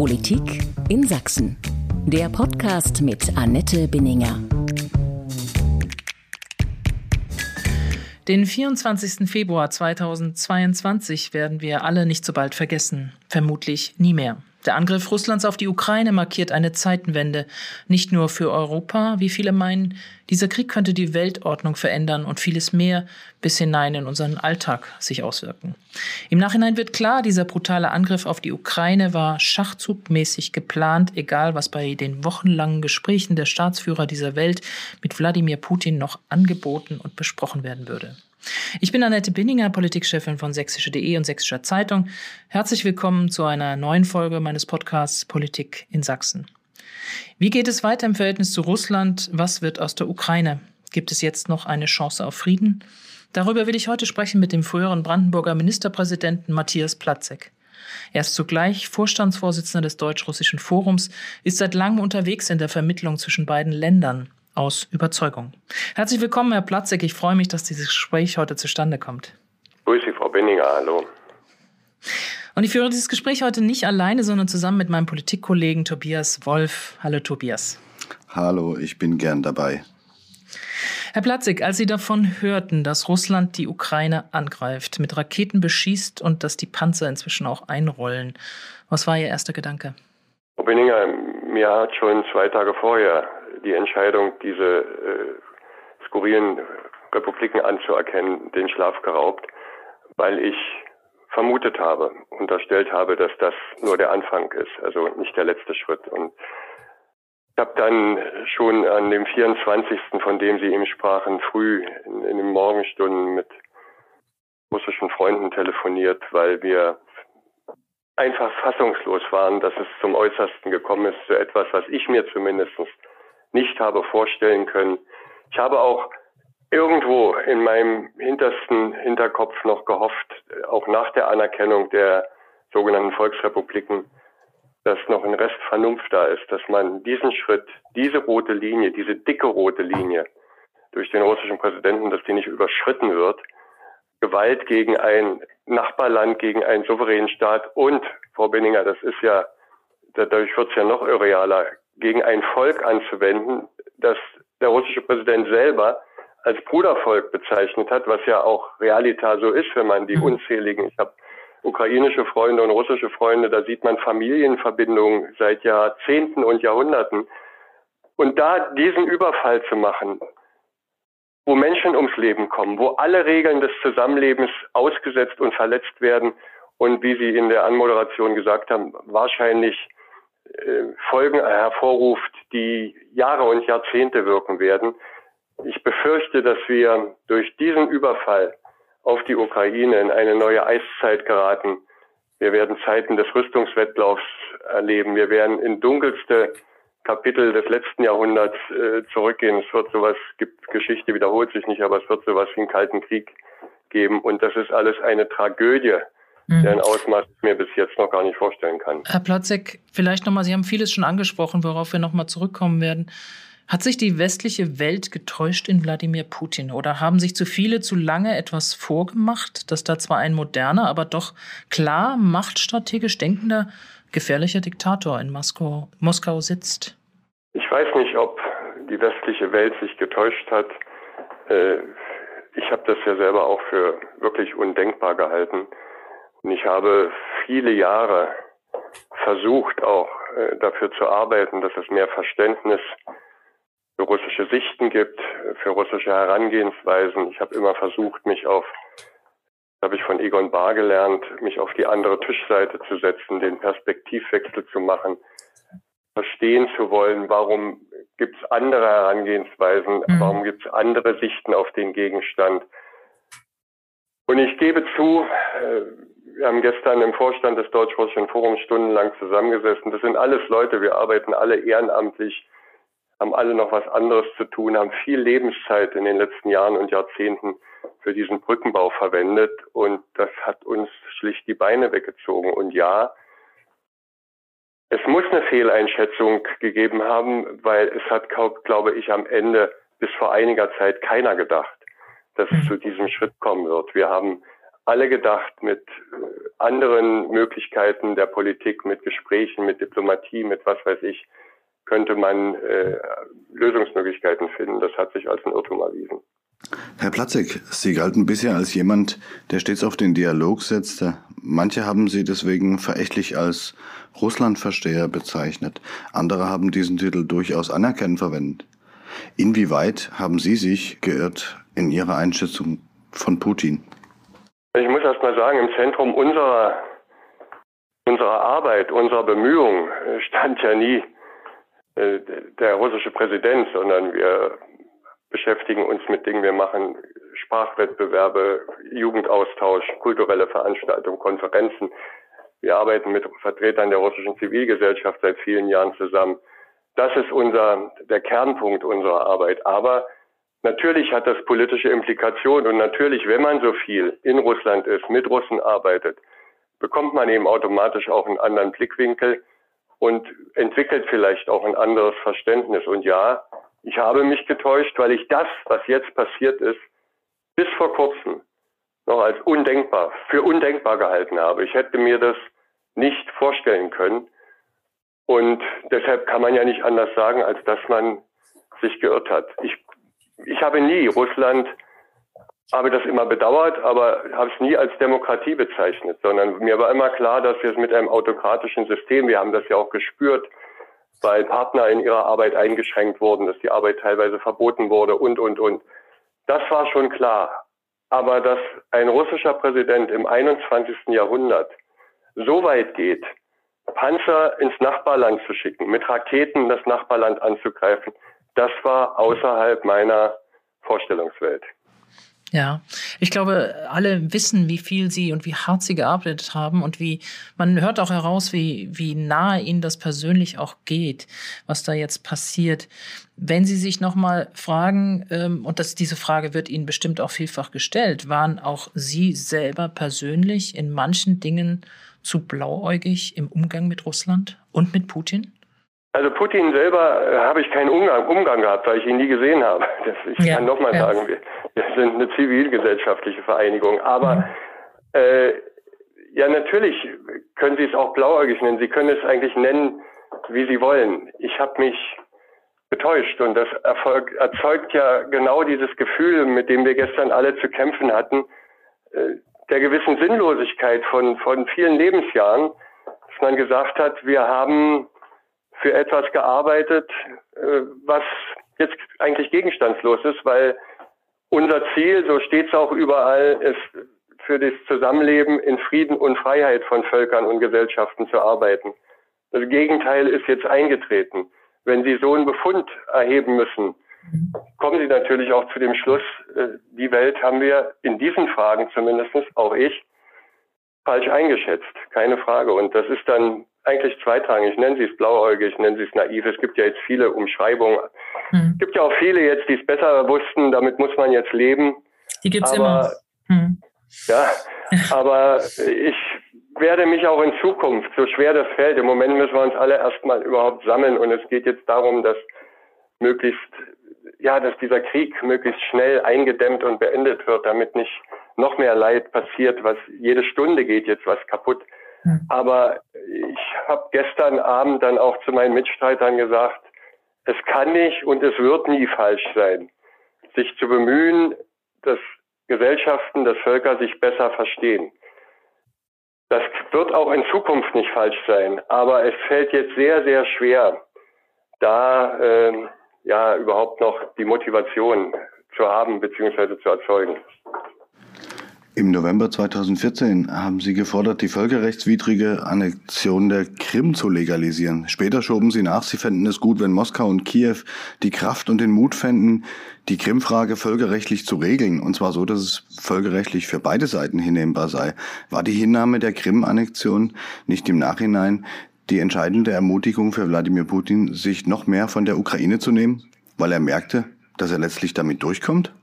Politik in Sachsen. Der Podcast mit Annette Binninger. Den 24. Februar 2022 werden wir alle nicht so bald vergessen. Vermutlich nie mehr. Der Angriff Russlands auf die Ukraine markiert eine Zeitenwende, nicht nur für Europa, wie viele meinen, dieser Krieg könnte die Weltordnung verändern und vieles mehr bis hinein in unseren Alltag sich auswirken. Im Nachhinein wird klar, dieser brutale Angriff auf die Ukraine war schachzugmäßig geplant, egal was bei den wochenlangen Gesprächen der Staatsführer dieser Welt mit Wladimir Putin noch angeboten und besprochen werden würde. Ich bin Annette Binninger, Politikchefin von sächsische.de und Sächsischer Zeitung. Herzlich willkommen zu einer neuen Folge meines Podcasts Politik in Sachsen. Wie geht es weiter im Verhältnis zu Russland? Was wird aus der Ukraine? Gibt es jetzt noch eine Chance auf Frieden? Darüber will ich heute sprechen mit dem früheren Brandenburger Ministerpräsidenten Matthias Platzek. Er ist zugleich Vorstandsvorsitzender des Deutsch-Russischen Forums, ist seit langem unterwegs in der Vermittlung zwischen beiden Ländern aus Überzeugung. Herzlich willkommen, Herr Platzek. Ich freue mich, dass dieses Gespräch heute zustande kommt. Grüß Sie, Frau Benninger. Hallo. Und ich führe dieses Gespräch heute nicht alleine, sondern zusammen mit meinem Politikkollegen Tobias Wolf. Hallo, Tobias. Hallo, ich bin gern dabei. Herr Platzig, als Sie davon hörten, dass Russland die Ukraine angreift, mit Raketen beschießt und dass die Panzer inzwischen auch einrollen, was war Ihr erster Gedanke? Frau Benninger, mir hat schon zwei Tage vorher die Entscheidung, diese äh, skurrilen Republiken anzuerkennen, den Schlaf geraubt, weil ich vermutet habe, unterstellt habe, dass das nur der Anfang ist, also nicht der letzte Schritt. Und ich habe dann schon an dem 24., von dem Sie eben sprachen, früh in, in den Morgenstunden mit russischen Freunden telefoniert, weil wir einfach fassungslos waren, dass es zum Äußersten gekommen ist, so etwas, was ich mir zumindest nicht habe vorstellen können. Ich habe auch irgendwo in meinem hintersten Hinterkopf noch gehofft, auch nach der Anerkennung der sogenannten Volksrepubliken, dass noch ein Rest Vernunft da ist, dass man diesen Schritt, diese rote Linie, diese dicke rote Linie durch den russischen Präsidenten, dass die nicht überschritten wird. Gewalt gegen ein Nachbarland, gegen einen souveränen Staat und, Frau Benninger, das ist ja, dadurch wird es ja noch irrealer, gegen ein Volk anzuwenden, das der russische Präsident selber als Brudervolk bezeichnet hat, was ja auch Realita so ist, wenn man die mhm. unzähligen, ich habe ukrainische Freunde und russische Freunde, da sieht man Familienverbindungen seit Jahrzehnten und Jahrhunderten. Und da diesen Überfall zu machen, wo Menschen ums Leben kommen, wo alle Regeln des Zusammenlebens ausgesetzt und verletzt werden und wie Sie in der Anmoderation gesagt haben, wahrscheinlich Folgen hervorruft, die Jahre und Jahrzehnte wirken werden. Ich befürchte, dass wir durch diesen Überfall auf die Ukraine in eine neue Eiszeit geraten. Wir werden Zeiten des Rüstungswettlaufs erleben. Wir werden in dunkelste Kapitel des letzten Jahrhunderts äh, zurückgehen. Es wird sowas, gibt Geschichte wiederholt sich nicht, aber es wird sowas wie einen Kalten Krieg geben. Und das ist alles eine Tragödie, mhm. deren Ausmaß ich mir bis jetzt noch gar nicht vorstellen kann. Herr Platzek, vielleicht nochmal, Sie haben vieles schon angesprochen, worauf wir nochmal zurückkommen werden. Hat sich die westliche Welt getäuscht in Wladimir Putin oder haben sich zu viele zu lange etwas vorgemacht, dass da zwar ein moderner, aber doch klar machtstrategisch denkender, gefährlicher Diktator in Moskau, Moskau sitzt? Ich weiß nicht, ob die westliche Welt sich getäuscht hat. Äh, ich habe das ja selber auch für wirklich undenkbar gehalten. Und ich habe viele Jahre versucht, auch äh, dafür zu arbeiten, dass es mehr Verständnis für russische Sichten gibt, für russische Herangehensweisen. Ich habe immer versucht, mich auf, habe ich von Egon Bahr gelernt, mich auf die andere Tischseite zu setzen, den Perspektivwechsel zu machen, verstehen zu wollen, warum gibt es andere Herangehensweisen, mhm. warum gibt es andere Sichten auf den Gegenstand. Und ich gebe zu, äh, wir haben gestern im Vorstand des Deutsch-Russischen Forums stundenlang zusammengesessen. Das sind alles Leute, wir arbeiten alle ehrenamtlich haben alle noch was anderes zu tun, haben viel Lebenszeit in den letzten Jahren und Jahrzehnten für diesen Brückenbau verwendet und das hat uns schlicht die Beine weggezogen. Und ja, es muss eine Fehleinschätzung gegeben haben, weil es hat, glaube ich, am Ende bis vor einiger Zeit keiner gedacht, dass es mhm. zu diesem Schritt kommen wird. Wir haben alle gedacht mit äh, anderen Möglichkeiten der Politik, mit Gesprächen, mit Diplomatie, mit was weiß ich, könnte man äh, Lösungsmöglichkeiten finden. Das hat sich als ein Irrtum erwiesen. Herr Platzek, Sie galten bisher als jemand, der stets auf den Dialog setzte. Manche haben Sie deswegen verächtlich als Russlandversteher bezeichnet. Andere haben diesen Titel durchaus anerkennend verwendet. Inwieweit haben Sie sich geirrt in Ihrer Einschätzung von Putin? Ich muss erst mal sagen, im Zentrum unserer, unserer Arbeit, unserer Bemühungen stand ja nie äh, der russische Präsident, sondern wir beschäftigen uns mit Dingen. Wir machen Sprachwettbewerbe, Jugendaustausch, kulturelle Veranstaltungen, Konferenzen. Wir arbeiten mit Vertretern der russischen Zivilgesellschaft seit vielen Jahren zusammen. Das ist unser, der Kernpunkt unserer Arbeit. Aber natürlich hat das politische Implikationen und natürlich, wenn man so viel in Russland ist, mit Russen arbeitet, bekommt man eben automatisch auch einen anderen Blickwinkel und entwickelt vielleicht auch ein anderes Verständnis. Und ja, ich habe mich getäuscht, weil ich das, was jetzt passiert ist, bis vor kurzem noch als undenkbar, für undenkbar gehalten habe. Ich hätte mir das nicht vorstellen können. Und deshalb kann man ja nicht anders sagen, als dass man sich geirrt hat. Ich, ich habe nie Russland, habe das immer bedauert, aber habe es nie als Demokratie bezeichnet, sondern mir war immer klar, dass wir es mit einem autokratischen System, wir haben das ja auch gespürt, weil Partner in ihrer Arbeit eingeschränkt wurden, dass die Arbeit teilweise verboten wurde und, und, und. Das war schon klar. Aber dass ein russischer Präsident im 21. Jahrhundert so weit geht, Panzer ins Nachbarland zu schicken, mit Raketen das Nachbarland anzugreifen, das war außerhalb meiner Vorstellungswelt. Ja, ich glaube, alle wissen, wie viel sie und wie hart sie gearbeitet haben und wie man hört auch heraus, wie, wie nahe ihnen das persönlich auch geht, was da jetzt passiert. Wenn Sie sich nochmal fragen, ähm, und das, diese Frage wird Ihnen bestimmt auch vielfach gestellt, waren auch Sie selber persönlich in manchen Dingen zu blauäugig im Umgang mit Russland und mit Putin? Also Putin selber äh, habe ich keinen Umgang, Umgang gehabt, weil ich ihn nie gesehen habe. Das, ich ja, kann nochmal ja. sagen, wir, wir, sind eine zivilgesellschaftliche Vereinigung. Aber mhm. äh, ja, natürlich können Sie es auch blauäugig nennen. Sie können es eigentlich nennen, wie Sie wollen. Ich habe mich getäuscht und das Erfolg, erzeugt ja genau dieses Gefühl, mit dem wir gestern alle zu kämpfen hatten, äh, der gewissen Sinnlosigkeit von, von vielen Lebensjahren, dass man gesagt hat, wir haben für etwas gearbeitet, äh, was jetzt eigentlich gegenstandslos ist, weil unser Ziel, so steht es auch überall, ist für das Zusammenleben in Frieden und Freiheit von Völkern und Gesellschaften zu arbeiten. Das Gegenteil ist jetzt eingetreten. Wenn Sie so einen Befund erheben müssen, kommen Sie natürlich auch zu dem Schluss, äh, die Welt haben wir in diesen Fragen zumindest, auch ich, falsch eingeschätzt. Keine Frage. Und das ist dann eigentlich zweitrangig. Nennen Sie es blauäugig, nennen Sie es naiv. Es gibt ja jetzt viele Umschreibungen. Hm. Es gibt ja auch viele jetzt, die es besser wussten. Damit muss man jetzt leben. Die gibt's aber, immer. Hm. Ja, aber ich werde mich auch in Zukunft, so schwer das fällt, im Moment müssen wir uns alle erstmal überhaupt sammeln und es geht jetzt darum, dass möglichst, ja, dass dieser Krieg möglichst schnell eingedämmt und beendet wird, damit nicht noch mehr Leid passiert, was jede Stunde geht jetzt was kaputt. Aber ich habe gestern Abend dann auch zu meinen Mitstreitern gesagt, es kann nicht und es wird nie falsch sein, sich zu bemühen, dass Gesellschaften, dass Völker sich besser verstehen. Das wird auch in Zukunft nicht falsch sein, aber es fällt jetzt sehr, sehr schwer, da äh, ja überhaupt noch die Motivation zu haben bzw. zu erzeugen. Im November 2014 haben Sie gefordert, die völkerrechtswidrige Annexion der Krim zu legalisieren. Später schoben Sie nach, Sie fänden es gut, wenn Moskau und Kiew die Kraft und den Mut fänden, die Krimfrage völkerrechtlich zu regeln. Und zwar so, dass es völkerrechtlich für beide Seiten hinnehmbar sei. War die Hinnahme der Krim-Annexion nicht im Nachhinein die entscheidende Ermutigung für Wladimir Putin, sich noch mehr von der Ukraine zu nehmen, weil er merkte, dass er letztlich damit durchkommt?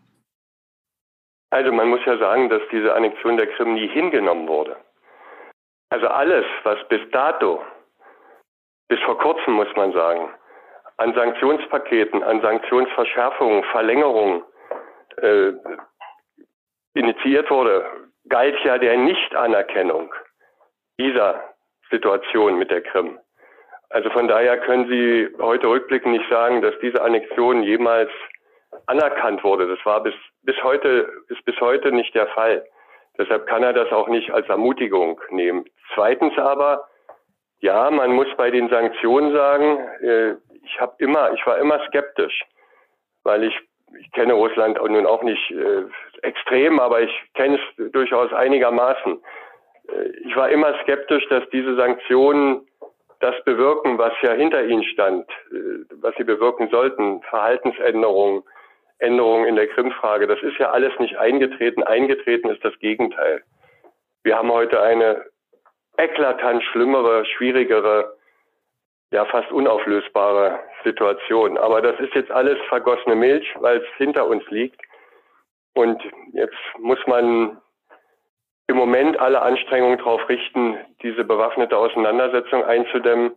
Also man muss ja sagen, dass diese Annexion der Krim nie hingenommen wurde. Also alles, was bis dato, bis vor kurzem muss man sagen, an Sanktionspaketen, an Sanktionsverschärfungen, Verlängerungen äh, initiiert wurde, galt ja der Nichtanerkennung dieser Situation mit der Krim. Also von daher können Sie heute rückblickend nicht sagen, dass diese Annexion jemals anerkannt wurde. Das war bis, bis heute, ist bis heute nicht der Fall. Deshalb kann er das auch nicht als Ermutigung nehmen. Zweitens aber, ja, man muss bei den Sanktionen sagen, äh, ich habe immer, ich war immer skeptisch, weil ich, ich kenne Russland nun auch nicht äh, extrem, aber ich kenne es durchaus einigermaßen. Äh, ich war immer skeptisch, dass diese Sanktionen das bewirken, was ja hinter ihnen stand, was sie bewirken sollten, Verhaltensänderungen, Änderungen in der Krimfrage. Das ist ja alles nicht eingetreten. Eingetreten ist das Gegenteil. Wir haben heute eine eklatant schlimmere, schwierigere, ja fast unauflösbare Situation. Aber das ist jetzt alles vergossene Milch, weil es hinter uns liegt. Und jetzt muss man im Moment alle Anstrengungen darauf richten, diese bewaffnete Auseinandersetzung einzudämmen.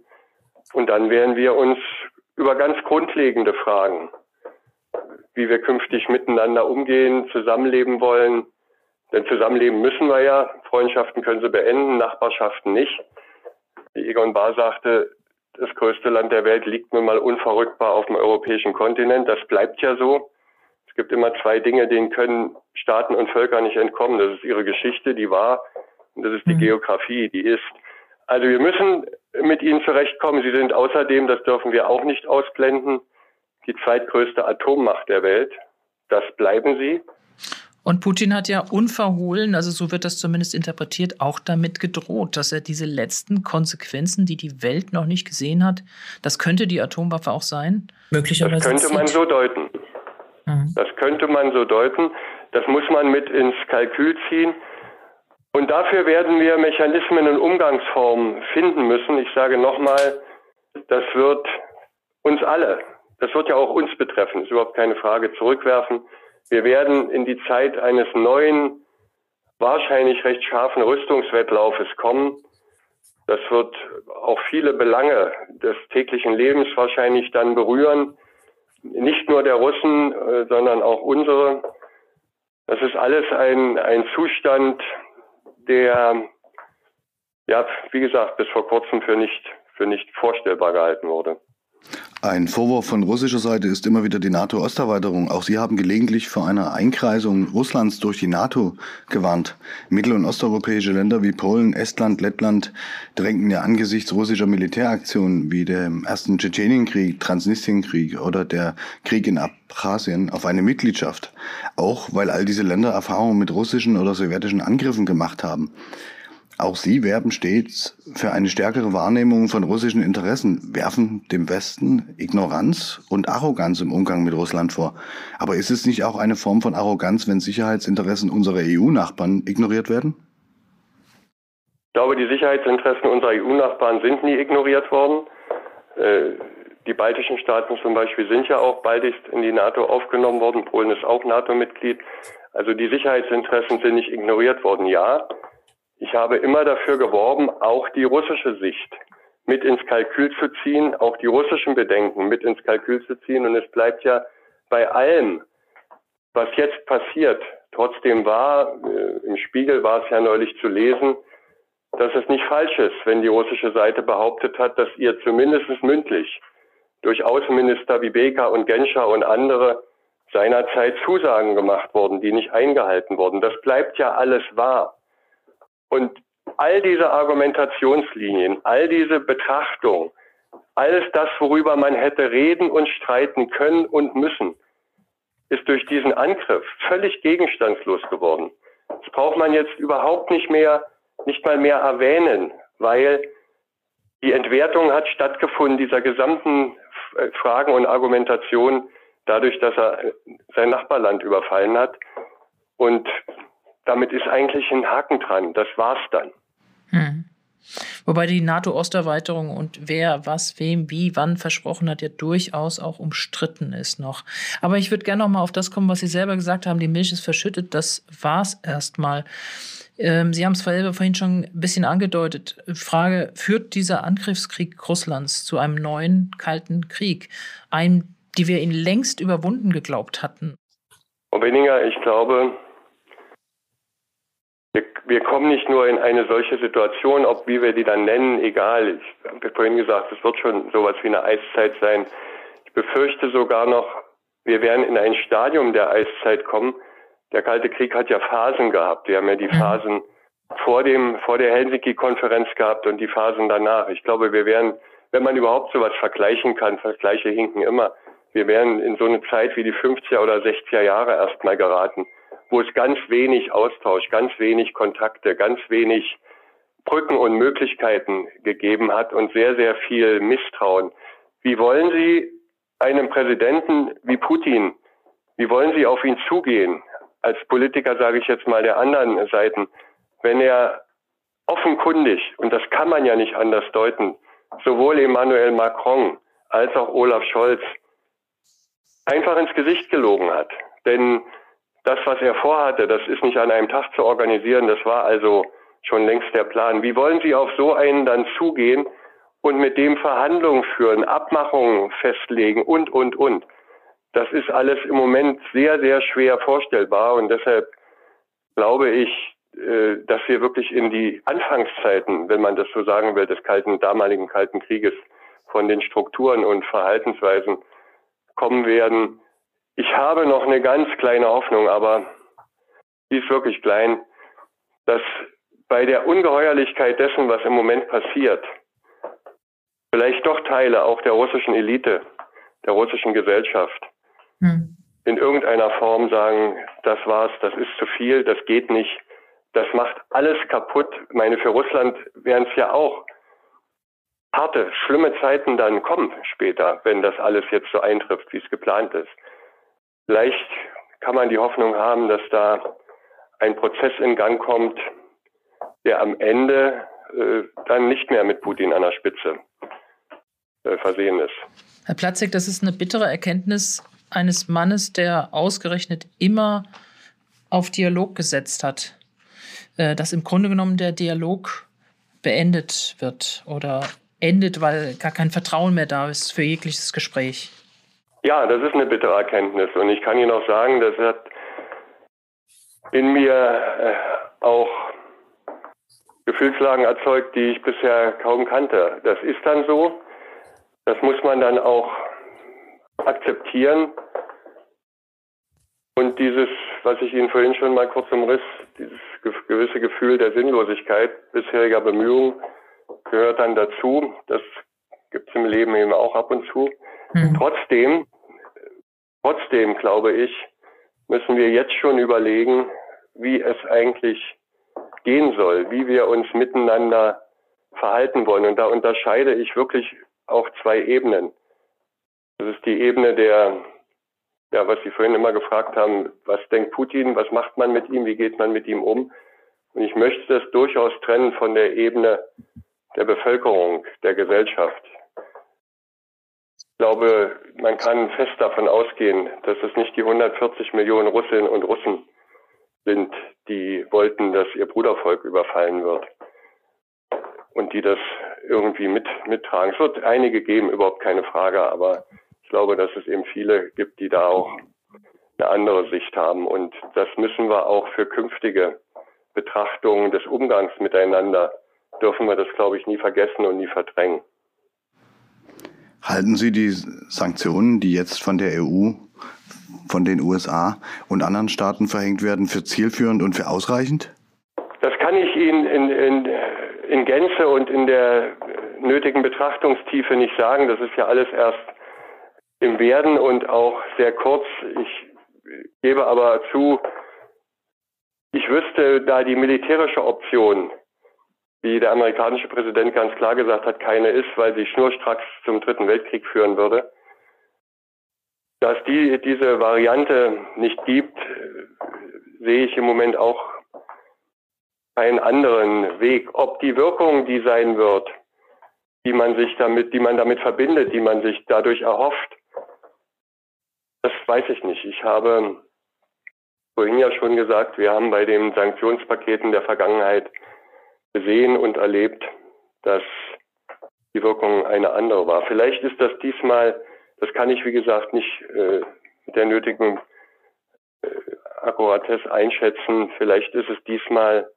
Und dann werden wir uns über ganz grundlegende Fragen, wie wir künftig miteinander umgehen, zusammenleben wollen, denn zusammenleben müssen wir ja, Freundschaften können sie beenden, Nachbarschaften nicht. Wie Egon Bahr sagte, das größte Land der Welt liegt nun mal unverrückbar auf dem europäischen Kontinent. Das bleibt ja so. Es gibt immer zwei Dinge, denen können Staaten und Völker nicht entkommen. Das ist ihre Geschichte, die war, und das ist die mhm. Geografie, die ist. Also wir müssen mit ihnen zurechtkommen. Sie sind außerdem, das dürfen wir auch nicht ausblenden, die zweitgrößte Atommacht der Welt. Das bleiben sie. Und Putin hat ja unverhohlen, also so wird das zumindest interpretiert, auch damit gedroht, dass er diese letzten Konsequenzen, die die Welt noch nicht gesehen hat, das könnte die Atomwaffe auch sein, möglicherweise. Das könnte man so deuten. Mhm. Das könnte man so deuten. Das muss man mit ins Kalkül ziehen. Und dafür werden wir Mechanismen und Umgangsformen finden müssen. Ich sage nochmal, das wird uns alle, das wird ja auch uns betreffen, ist überhaupt keine Frage, zurückwerfen. Wir werden in die Zeit eines neuen, wahrscheinlich recht scharfen Rüstungswettlaufes kommen. Das wird auch viele Belange des täglichen Lebens wahrscheinlich dann berühren nicht nur der Russen, äh, sondern auch unsere. Das ist alles ein, ein Zustand, der, ja, wie gesagt, bis vor kurzem für nicht, für nicht vorstellbar gehalten wurde. Ein Vorwurf von russischer Seite ist immer wieder die NATO-Osterweiterung. Auch Sie haben gelegentlich vor einer Einkreisung Russlands durch die NATO gewarnt. Mittel- und osteuropäische Länder wie Polen, Estland, Lettland drängten ja angesichts russischer Militäraktionen wie dem ersten Tschetschenienkrieg, Transnistrienkrieg oder der Krieg in Abchasien auf eine Mitgliedschaft. Auch weil all diese Länder Erfahrungen mit russischen oder sowjetischen Angriffen gemacht haben. Auch sie werben stets für eine stärkere Wahrnehmung von russischen Interessen, werfen dem Westen Ignoranz und Arroganz im Umgang mit Russland vor. Aber ist es nicht auch eine Form von Arroganz, wenn Sicherheitsinteressen unserer EU-Nachbarn ignoriert werden? Ich glaube, die Sicherheitsinteressen unserer EU-Nachbarn sind nie ignoriert worden. Äh, die baltischen Staaten zum Beispiel sind ja auch baldigst in die NATO aufgenommen worden. Polen ist auch NATO-Mitglied. Also die Sicherheitsinteressen sind nicht ignoriert worden, ja. Ich habe immer dafür geworben, auch die russische Sicht mit ins Kalkül zu ziehen, auch die russischen Bedenken mit ins Kalkül zu ziehen. Und es bleibt ja bei allem, was jetzt passiert, trotzdem wahr, äh, im Spiegel war es ja neulich zu lesen, dass es nicht falsch ist, wenn die russische Seite behauptet hat, dass ihr zumindest mündlich durch Außenminister wie Beker und Genscher und andere seinerzeit Zusagen gemacht wurden, die nicht eingehalten wurden. Das bleibt ja alles wahr. Und all diese Argumentationslinien, all diese Betrachtung, alles das, worüber man hätte reden und streiten können und müssen, ist durch diesen Angriff völlig gegenstandslos geworden. Das braucht man jetzt überhaupt nicht mehr, nicht mal mehr erwähnen, weil die Entwertung hat stattgefunden dieser gesamten Fragen und Argumentation dadurch, dass er sein Nachbarland überfallen hat. Und damit ist eigentlich ein Haken dran. Das war's dann. Hm. Wobei die NATO-Osterweiterung und wer was, wem, wie, wann versprochen hat, ja durchaus auch umstritten ist noch. Aber ich würde gerne noch mal auf das kommen, was Sie selber gesagt haben. Die Milch ist verschüttet. Das war's erstmal. Ähm, Sie haben es vorhin schon ein bisschen angedeutet. Frage, führt dieser Angriffskrieg Russlands zu einem neuen kalten Krieg? Einen, die wir ihn längst überwunden geglaubt hatten? Frau Benninger, ich glaube, wir, wir kommen nicht nur in eine solche Situation, ob wie wir die dann nennen, egal. Ich habe vorhin gesagt, es wird schon sowas wie eine Eiszeit sein. Ich befürchte sogar noch, wir werden in ein Stadium der Eiszeit kommen. Der Kalte Krieg hat ja Phasen gehabt. Wir haben ja die mhm. Phasen vor dem, vor der Helsinki-Konferenz gehabt und die Phasen danach. Ich glaube, wir werden, wenn man überhaupt sowas vergleichen kann, Vergleiche hinken immer, wir werden in so eine Zeit wie die 50er oder 60er Jahre erstmal geraten wo es ganz wenig Austausch, ganz wenig Kontakte, ganz wenig Brücken und Möglichkeiten gegeben hat und sehr, sehr viel Misstrauen. Wie wollen Sie einem Präsidenten wie Putin, wie wollen Sie auf ihn zugehen, als Politiker sage ich jetzt mal der anderen Seiten, wenn er offenkundig, und das kann man ja nicht anders deuten, sowohl Emmanuel Macron als auch Olaf Scholz einfach ins Gesicht gelogen hat. Denn das, was er vorhatte, das ist nicht an einem Tag zu organisieren, das war also schon längst der Plan. Wie wollen Sie auf so einen dann zugehen und mit dem Verhandlungen führen, Abmachungen festlegen und, und, und? Das ist alles im Moment sehr, sehr schwer vorstellbar und deshalb glaube ich, äh, dass wir wirklich in die Anfangszeiten, wenn man das so sagen will, des kalten, damaligen Kalten Krieges von den Strukturen und Verhaltensweisen kommen werden, ich habe noch eine ganz kleine Hoffnung, aber die ist wirklich klein, dass bei der Ungeheuerlichkeit dessen, was im Moment passiert, vielleicht doch Teile auch der russischen Elite, der russischen Gesellschaft, hm. in irgendeiner Form sagen, das war's, das ist zu viel, das geht nicht, das macht alles kaputt. Ich meine, für Russland wären es ja auch harte, schlimme Zeiten dann kommen später, wenn das alles jetzt so eintrifft, wie es geplant ist. Vielleicht kann man die Hoffnung haben, dass da ein Prozess in Gang kommt, der am Ende äh, dann nicht mehr mit Putin an der Spitze äh, versehen ist. Herr Platzek, das ist eine bittere Erkenntnis eines Mannes, der ausgerechnet immer auf Dialog gesetzt hat. Äh, dass im Grunde genommen der Dialog beendet wird oder endet, weil gar kein Vertrauen mehr da ist für jegliches Gespräch. Ja, das ist eine bittere Erkenntnis. Und ich kann Ihnen auch sagen, das hat in mir äh, auch Gefühlslagen erzeugt, die ich bisher kaum kannte. Das ist dann so. Das muss man dann auch akzeptieren. Und dieses, was ich Ihnen vorhin schon mal kurz umriss, dieses gewisse Gefühl der Sinnlosigkeit bisheriger Bemühungen gehört dann dazu. Das gibt es im Leben eben auch ab und zu. Mhm. Trotzdem, trotzdem glaube ich, müssen wir jetzt schon überlegen, wie es eigentlich gehen soll, wie wir uns miteinander verhalten wollen. Und da unterscheide ich wirklich auch zwei Ebenen. Das ist die Ebene der, ja, was Sie vorhin immer gefragt haben, was denkt Putin, was macht man mit ihm, wie geht man mit ihm um? Und ich möchte das durchaus trennen von der Ebene der Bevölkerung, der Gesellschaft glaube, man kann fest davon ausgehen, dass es nicht die 140 Millionen Russinnen und Russen sind, die wollten, dass ihr Brudervolk überfallen wird und die das irgendwie mit, mittragen. Es wird einige geben, überhaupt keine Frage, aber ich glaube, dass es eben viele gibt, die da auch eine andere Sicht haben. Und das müssen wir auch für künftige Betrachtungen des Umgangs miteinander, dürfen wir das, glaube ich, nie vergessen und nie verdrängen. Halten Sie die Sanktionen, die jetzt von der EU, von den USA und anderen Staaten verhängt werden, für zielführend und für ausreichend? Das kann ich Ihnen in, in, in Gänze und in der nötigen Betrachtungstiefe nicht sagen. Das ist ja alles erst im Werden und auch sehr kurz. Ich gebe aber zu, ich wüsste, da die militärische Option wie der amerikanische Präsident ganz klar gesagt hat, keine ist, weil sie schnurstracks zum Dritten Weltkrieg führen würde. Dass die, diese Variante nicht gibt, sehe ich im Moment auch keinen anderen Weg. Ob die Wirkung die sein wird, die man sich damit, die man damit verbindet, die man sich dadurch erhofft, das weiß ich nicht. Ich habe vorhin ja schon gesagt, wir haben bei den Sanktionspaketen der Vergangenheit gesehen und erlebt, dass die Wirkung eine andere war. Vielleicht ist das diesmal, das kann ich wie gesagt nicht äh, mit der nötigen äh, Akkuratesse einschätzen, vielleicht ist es diesmal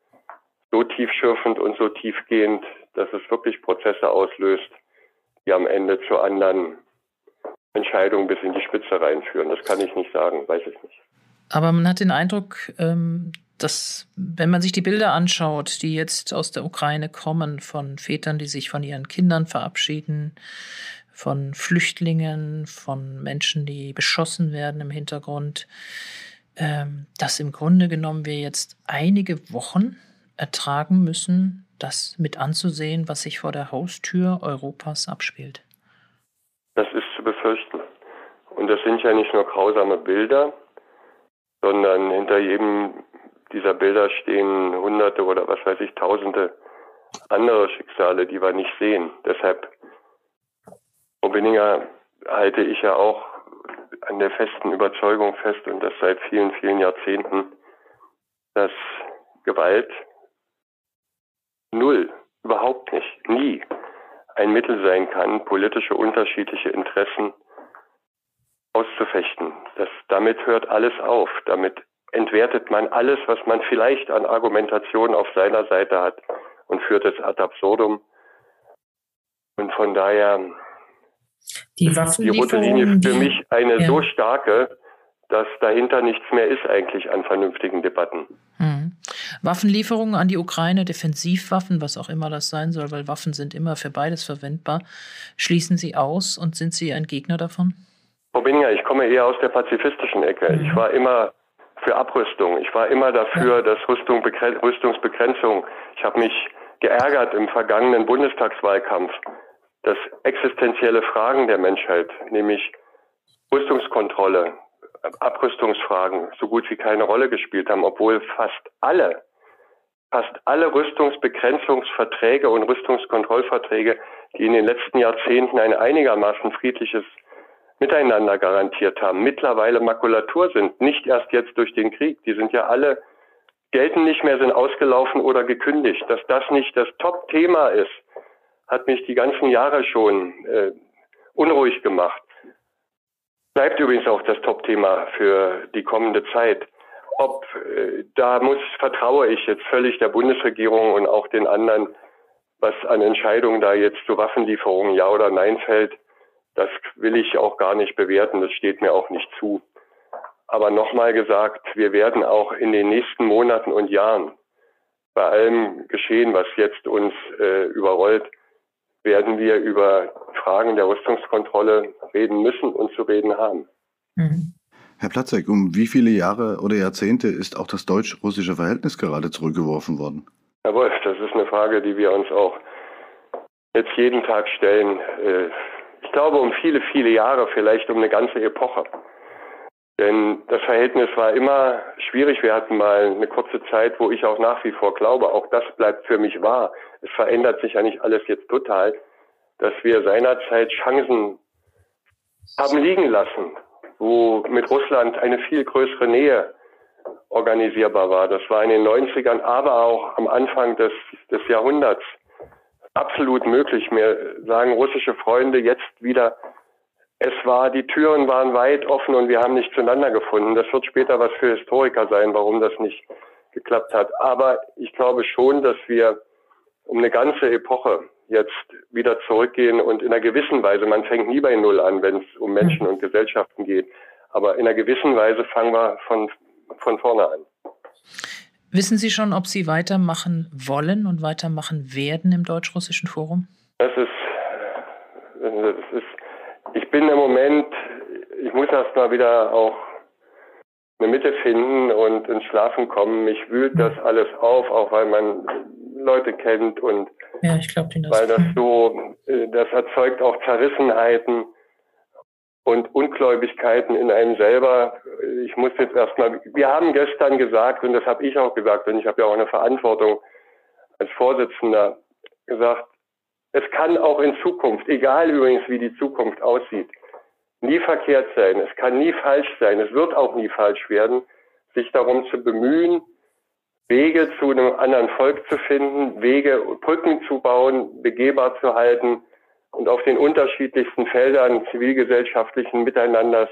so tiefschürfend und so tiefgehend, dass es wirklich Prozesse auslöst, die am Ende zu anderen Entscheidungen bis in die Spitze reinführen. Das kann ich nicht sagen, weiß ich nicht. Aber man hat den Eindruck, ähm, dass, wenn man sich die Bilder anschaut, die jetzt aus der Ukraine kommen, von Vätern, die sich von ihren Kindern verabschieden, von Flüchtlingen, von Menschen, die beschossen werden im Hintergrund, ähm, dass im Grunde genommen wir jetzt einige Wochen ertragen müssen, das mit anzusehen, was sich vor der Haustür Europas abspielt. Das ist zu befürchten. Und das sind ja nicht nur grausame Bilder, sondern hinter jedem dieser Bilder stehen Hunderte oder was weiß ich, Tausende andere Schicksale, die wir nicht sehen. Deshalb, Frau Binninger, halte ich ja auch an der festen Überzeugung fest und das seit vielen, vielen Jahrzehnten, dass Gewalt null, überhaupt nicht, nie ein Mittel sein kann, politische unterschiedliche Interessen auszufechten. Das, damit hört alles auf. Damit entwertet man alles, was man vielleicht an Argumentation auf seiner Seite hat und führt es ad absurdum. Und von daher die, die rote Linie für mich eine ja. so starke, dass dahinter nichts mehr ist eigentlich an vernünftigen Debatten. Hm. Waffenlieferungen an die Ukraine, Defensivwaffen, was auch immer das sein soll, weil Waffen sind immer für beides verwendbar, schließen Sie aus und sind Sie ein Gegner davon? Frau Bininger, ich komme eher aus der pazifistischen Ecke. Mhm. Ich war immer für Abrüstung. Ich war immer dafür, dass Rüstung, Rüstungsbegrenzung. Ich habe mich geärgert im vergangenen Bundestagswahlkampf, dass existenzielle Fragen der Menschheit, nämlich Rüstungskontrolle, Abrüstungsfragen, so gut wie keine Rolle gespielt haben, obwohl fast alle, fast alle Rüstungsbegrenzungsverträge und Rüstungskontrollverträge, die in den letzten Jahrzehnten ein einigermaßen friedliches Miteinander garantiert haben, mittlerweile Makulatur sind, nicht erst jetzt durch den Krieg. Die sind ja alle, gelten nicht mehr, sind ausgelaufen oder gekündigt. Dass das nicht das Top-Thema ist, hat mich die ganzen Jahre schon äh, unruhig gemacht. Bleibt übrigens auch das Top-Thema für die kommende Zeit. Ob äh, da muss, vertraue ich jetzt völlig der Bundesregierung und auch den anderen, was an Entscheidungen da jetzt zu Waffenlieferungen ja oder nein fällt. Das will ich auch gar nicht bewerten, das steht mir auch nicht zu. Aber nochmal gesagt, wir werden auch in den nächsten Monaten und Jahren bei allem Geschehen, was jetzt uns äh, überrollt, werden wir über Fragen der Rüstungskontrolle reden müssen und zu reden haben. Mhm. Herr Platzek, um wie viele Jahre oder Jahrzehnte ist auch das deutsch-russische Verhältnis gerade zurückgeworfen worden? Herr Wolf, das ist eine Frage, die wir uns auch jetzt jeden Tag stellen. Äh, ich glaube, um viele, viele Jahre, vielleicht um eine ganze Epoche. Denn das Verhältnis war immer schwierig. Wir hatten mal eine kurze Zeit, wo ich auch nach wie vor glaube, auch das bleibt für mich wahr. Es verändert sich nicht alles jetzt total, dass wir seinerzeit Chancen haben liegen lassen, wo mit Russland eine viel größere Nähe organisierbar war. Das war in den 90ern, aber auch am Anfang des, des Jahrhunderts absolut möglich. Mir sagen russische Freunde jetzt wieder, es war, die Türen waren weit offen und wir haben nicht zueinander gefunden. Das wird später was für Historiker sein, warum das nicht geklappt hat. Aber ich glaube schon, dass wir um eine ganze Epoche jetzt wieder zurückgehen und in einer gewissen Weise, man fängt nie bei Null an, wenn es um Menschen und Gesellschaften geht, aber in einer gewissen Weise fangen wir von, von vorne an. Wissen Sie schon, ob Sie weitermachen wollen und weitermachen werden im Deutsch-Russischen Forum? Das ist, das ist, ich bin im Moment, ich muss erst mal wieder auch eine Mitte finden und ins Schlafen kommen. Mich wühlt das alles auf, auch weil man Leute kennt und ja, ich glaub, das weil das so, äh, das erzeugt auch Zerrissenheiten und Ungläubigkeiten in einem selber. Ich muss jetzt erstmal, wir haben gestern gesagt, und das habe ich auch gesagt, und ich habe ja auch eine Verantwortung als Vorsitzender gesagt, es kann auch in Zukunft, egal übrigens wie die Zukunft aussieht, nie verkehrt sein, es kann nie falsch sein, es wird auch nie falsch werden, sich darum zu bemühen, Wege zu einem anderen Volk zu finden, Wege, Brücken zu bauen, begehbar zu halten, und auf den unterschiedlichsten Feldern zivilgesellschaftlichen Miteinanders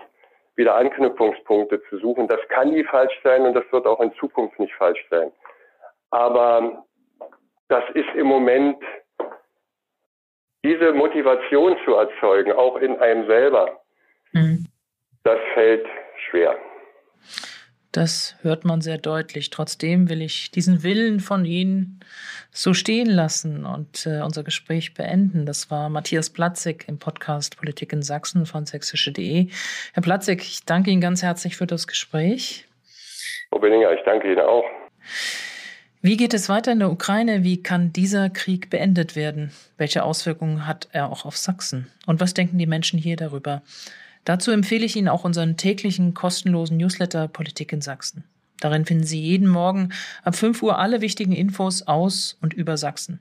wieder Anknüpfungspunkte zu suchen. Das kann nie falsch sein und das wird auch in Zukunft nicht falsch sein. Aber das ist im Moment diese Motivation zu erzeugen, auch in einem selber, mhm. das fällt schwer. Das hört man sehr deutlich. Trotzdem will ich diesen Willen von Ihnen so stehen lassen und äh, unser Gespräch beenden. Das war Matthias Platzig im Podcast Politik in Sachsen von sächsische.de. Herr Platzig, ich danke Ihnen ganz herzlich für das Gespräch. Frau Benninger, ich danke Ihnen auch. Wie geht es weiter in der Ukraine? Wie kann dieser Krieg beendet werden? Welche Auswirkungen hat er auch auf Sachsen? Und was denken die Menschen hier darüber? Dazu empfehle ich Ihnen auch unseren täglichen kostenlosen Newsletter Politik in Sachsen. Darin finden Sie jeden Morgen ab 5 Uhr alle wichtigen Infos aus und über Sachsen.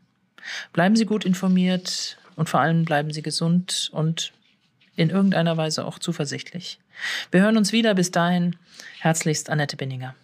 Bleiben Sie gut informiert und vor allem bleiben Sie gesund und in irgendeiner Weise auch zuversichtlich. Wir hören uns wieder. Bis dahin, herzlichst Annette Binninger.